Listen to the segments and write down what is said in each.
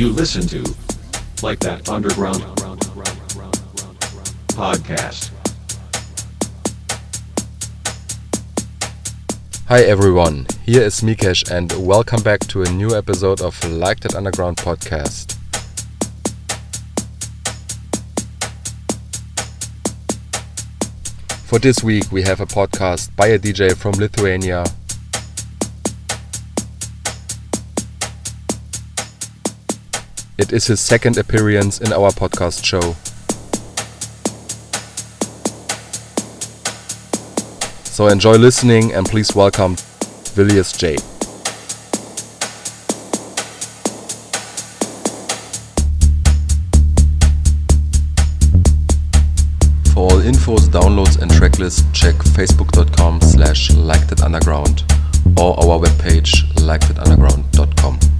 You listen to like that underground podcast. Hi everyone, here is Mikesh and welcome back to a new episode of Like That Underground podcast. For this week, we have a podcast by a DJ from Lithuania. It is his second appearance in our podcast show. So enjoy listening and please welcome Vilius J. For all infos, downloads and tracklist, check facebook.com slash likethatunderground or our webpage likethatunderground.com.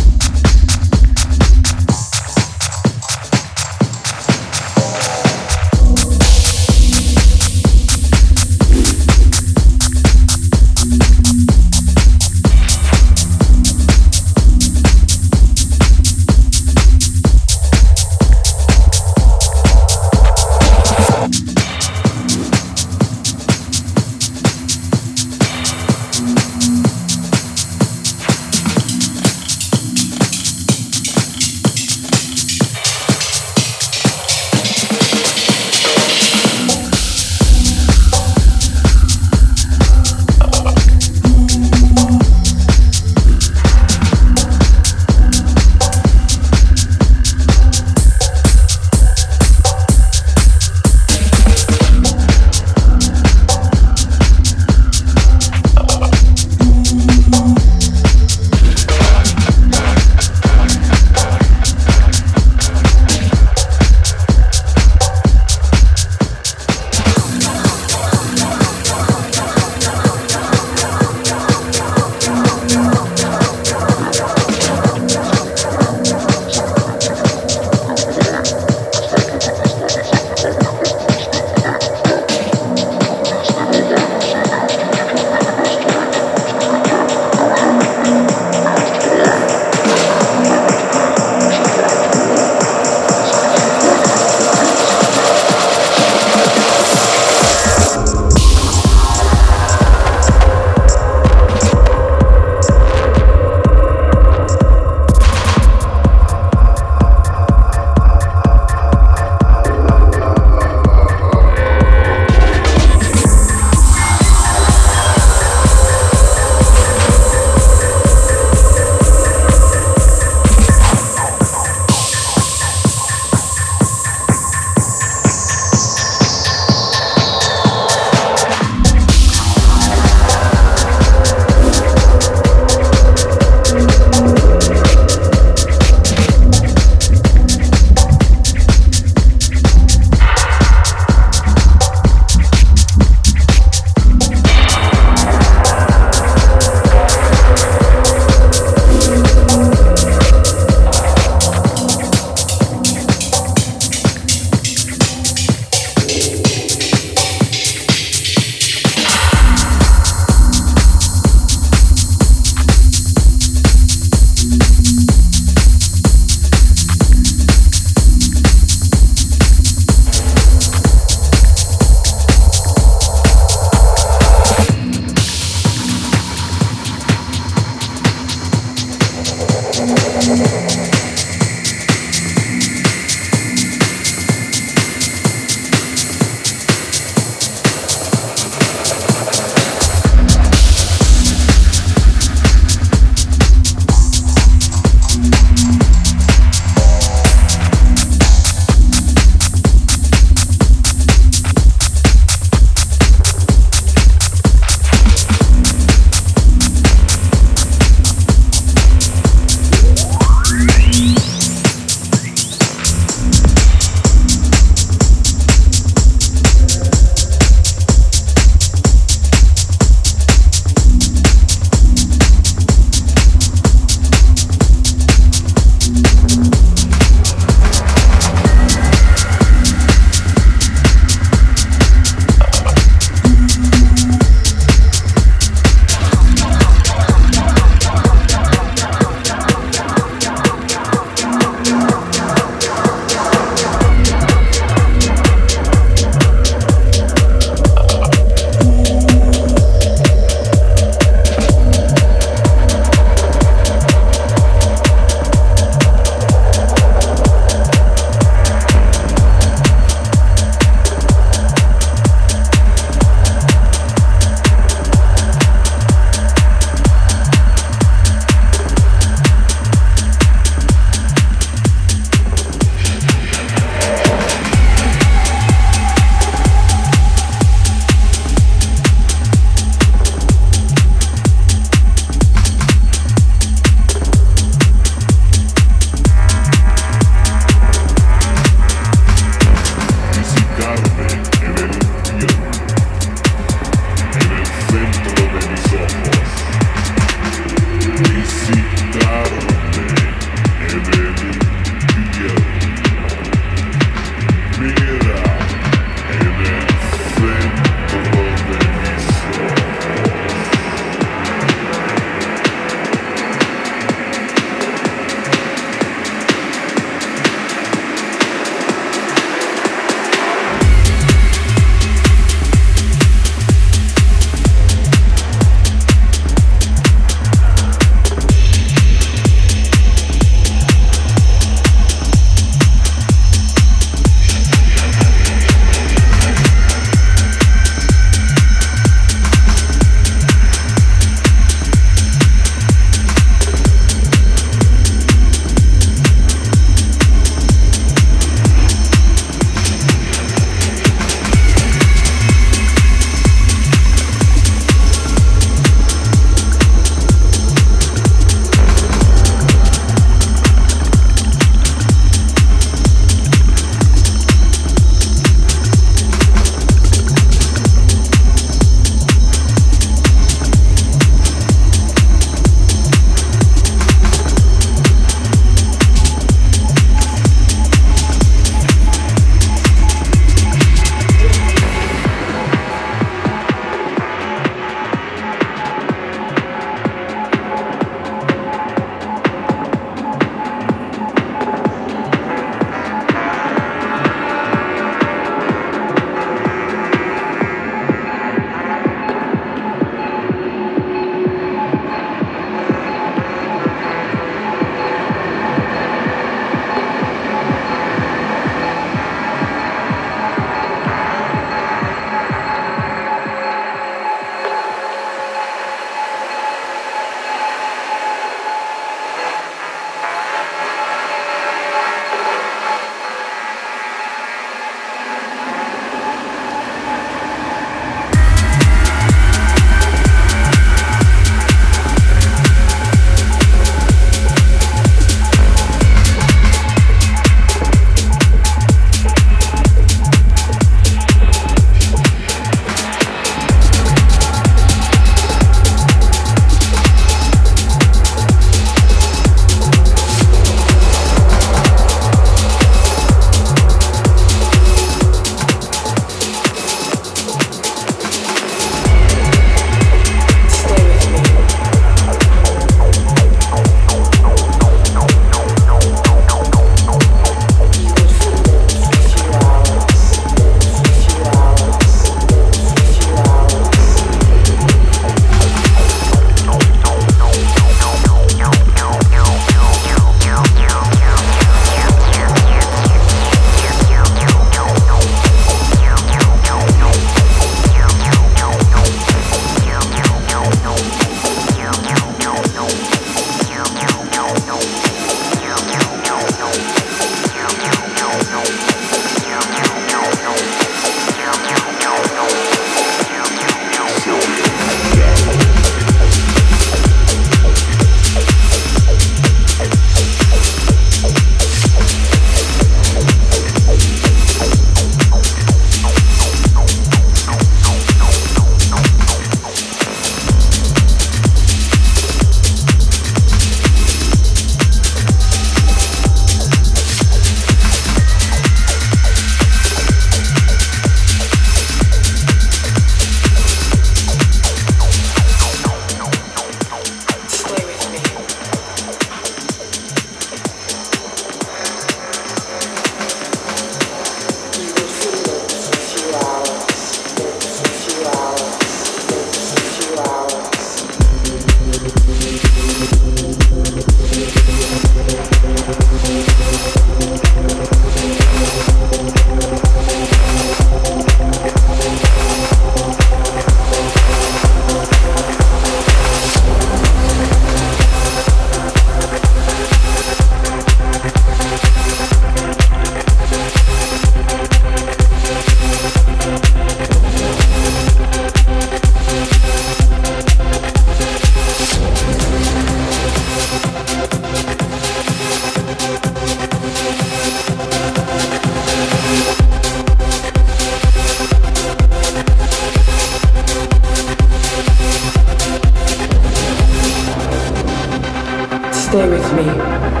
Stay with me.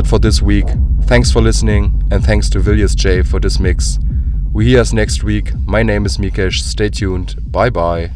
It for this week. Thanks for listening and thanks to Vilius J for this mix. We hear us next week. My name is Mikesh. Stay tuned. Bye bye.